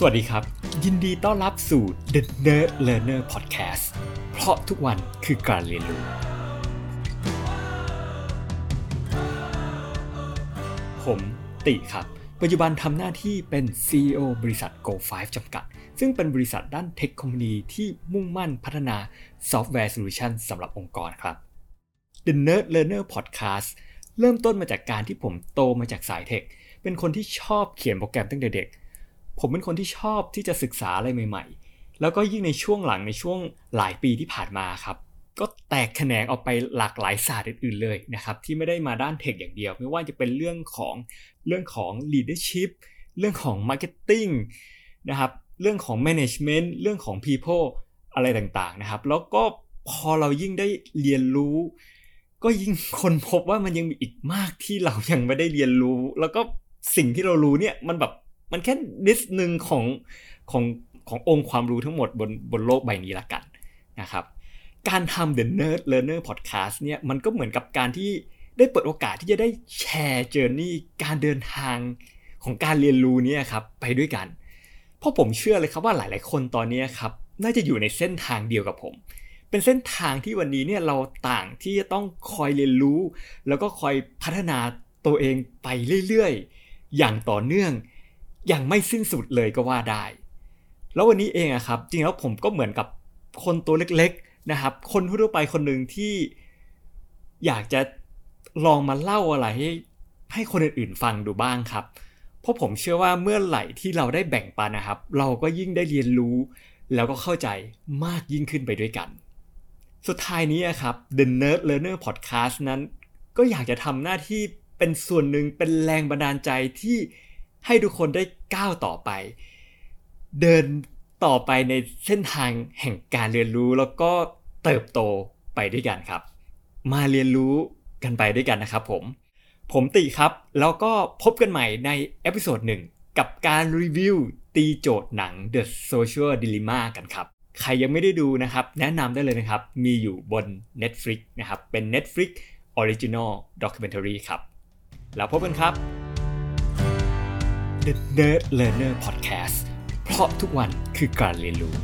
สวัสดีครับ ยินดีต้อนรับสู่ The Nerd Learner Podcast เพราะทุกวันคือการเรียนรู้ ผมติครับ ปัจจุบันทำหน้าที่เป็น CEO บริษัท Go5 จำกัด ซึ่งเป็นบริษัทด้าน tech company ที่มุ่งมั่นพัฒนาซอฟต์แวร์ solution สำหรับองค์กรครับ The Nerd Learner Podcast เริ่มต้นมาจากการที่ผมโตมาจากสาย tech เป็นคนที่ชอบเขียนโปรแกรมตั้งแต่เด็ก ผมเป็นคนที่ชอบที่จะศึกษาอะไรใหม่ ๆ แล้วก็ยิ่งในช่วงหลังในช่วงหลายปีที่ผ่านมาครับ ก็แตกแขนงออกไปหลากหลายศาสตร์อื่นๆเลยนะครับ ที่ไม่ได้มาด้านเทคอย่างเดียว ไม่ว่าจะเป็นเรื่องของเรื่องของ leadership เรื่องของ marketing นะครับ เรื่องของ management เรื่องของ people อะไรต่างๆนะครับ แล้วก็พอเรายิ่งได้เรียนรู้ ก็ยิ่งคนพบว่ามันยังมีอีกมากที่เรายังไม่ได้เรียนรู้ แล้วก็สิ่งที่เรารู้เนี่ยมันแบบ มันแค่นิดนึงของของขององค์ความรู้ทั้งหมดบนบนโลกใบนี้ละกันนะครับ การทำ The Nerd Learner Podcast เนี่ยมันก็เหมือนกับการที่ได้เปิดโอกาสที่จะได้แชร์เจอร์นี่การเดินทางของการเรียนรู้เนี่ยครับไปด้วยกัน เพราะผมเชื่อเลยครับว่าหลาย ๆ คนตอนนี้ครับน่าจะอยู่ในเส้นทางเดียวกับผม เป็นเส้นทางที่วันนี้เนี่ยเราต่างที่จะต้องคอยเรียนรู้ แล้วก็คอยพัฒนาตัวเองไปเรื่อย ๆ อย่างต่อเนื่อง อย่างไม่สิ้นสุดเลยก็ว่าได้ แล้ววันนี้เองอะครับ จริงแล้วผมก็เหมือนกับคนตัวเล็กๆนะครับ คนทั่วไปคนหนึ่งที่อยากจะลองมาเล่าอะไรให้ให้คนอื่นๆฟังดูบ้างครับ เพราะผมเชื่อว่าเมื่อไหร่ที่เราได้แบ่งปันนะครับ เราก็ยิ่งได้เรียนรู้ แล้วก็เข้าใจมากยิ่งขึ้นไปด้วยกัน สุดท้ายนี้ครับ The Nerd Learner Podcast นั้น ก็อยากจะทำหน้าที่เป็นส่วนหนึ่งเป็นแรงบันดาลใจที่ ให้ทุกคนได้ก้าวต่อไป เดินต่อไปในเส้นทางแห่งการเรียนรู้แล้วก็เติบโตไปด้วยกันครับ มาเรียนรู้กันไปด้วยกันนะครับผม ผมติครับ แล้วก็พบกันใหม่ในepisode หนึ่งกับการรีวิวตีโจทย์หนัง The Social Dilemma กันครับ ใครยังไม่ได้ดูนะครับ แนะนำได้เลยนะครับ มีอยู่บน Netflix นะครับ เป็น Netflix Original Documentary ครับ แล้วพบกันครับ The Nerd Learner Podcast เพราะทุกวันคือการเรียนรู้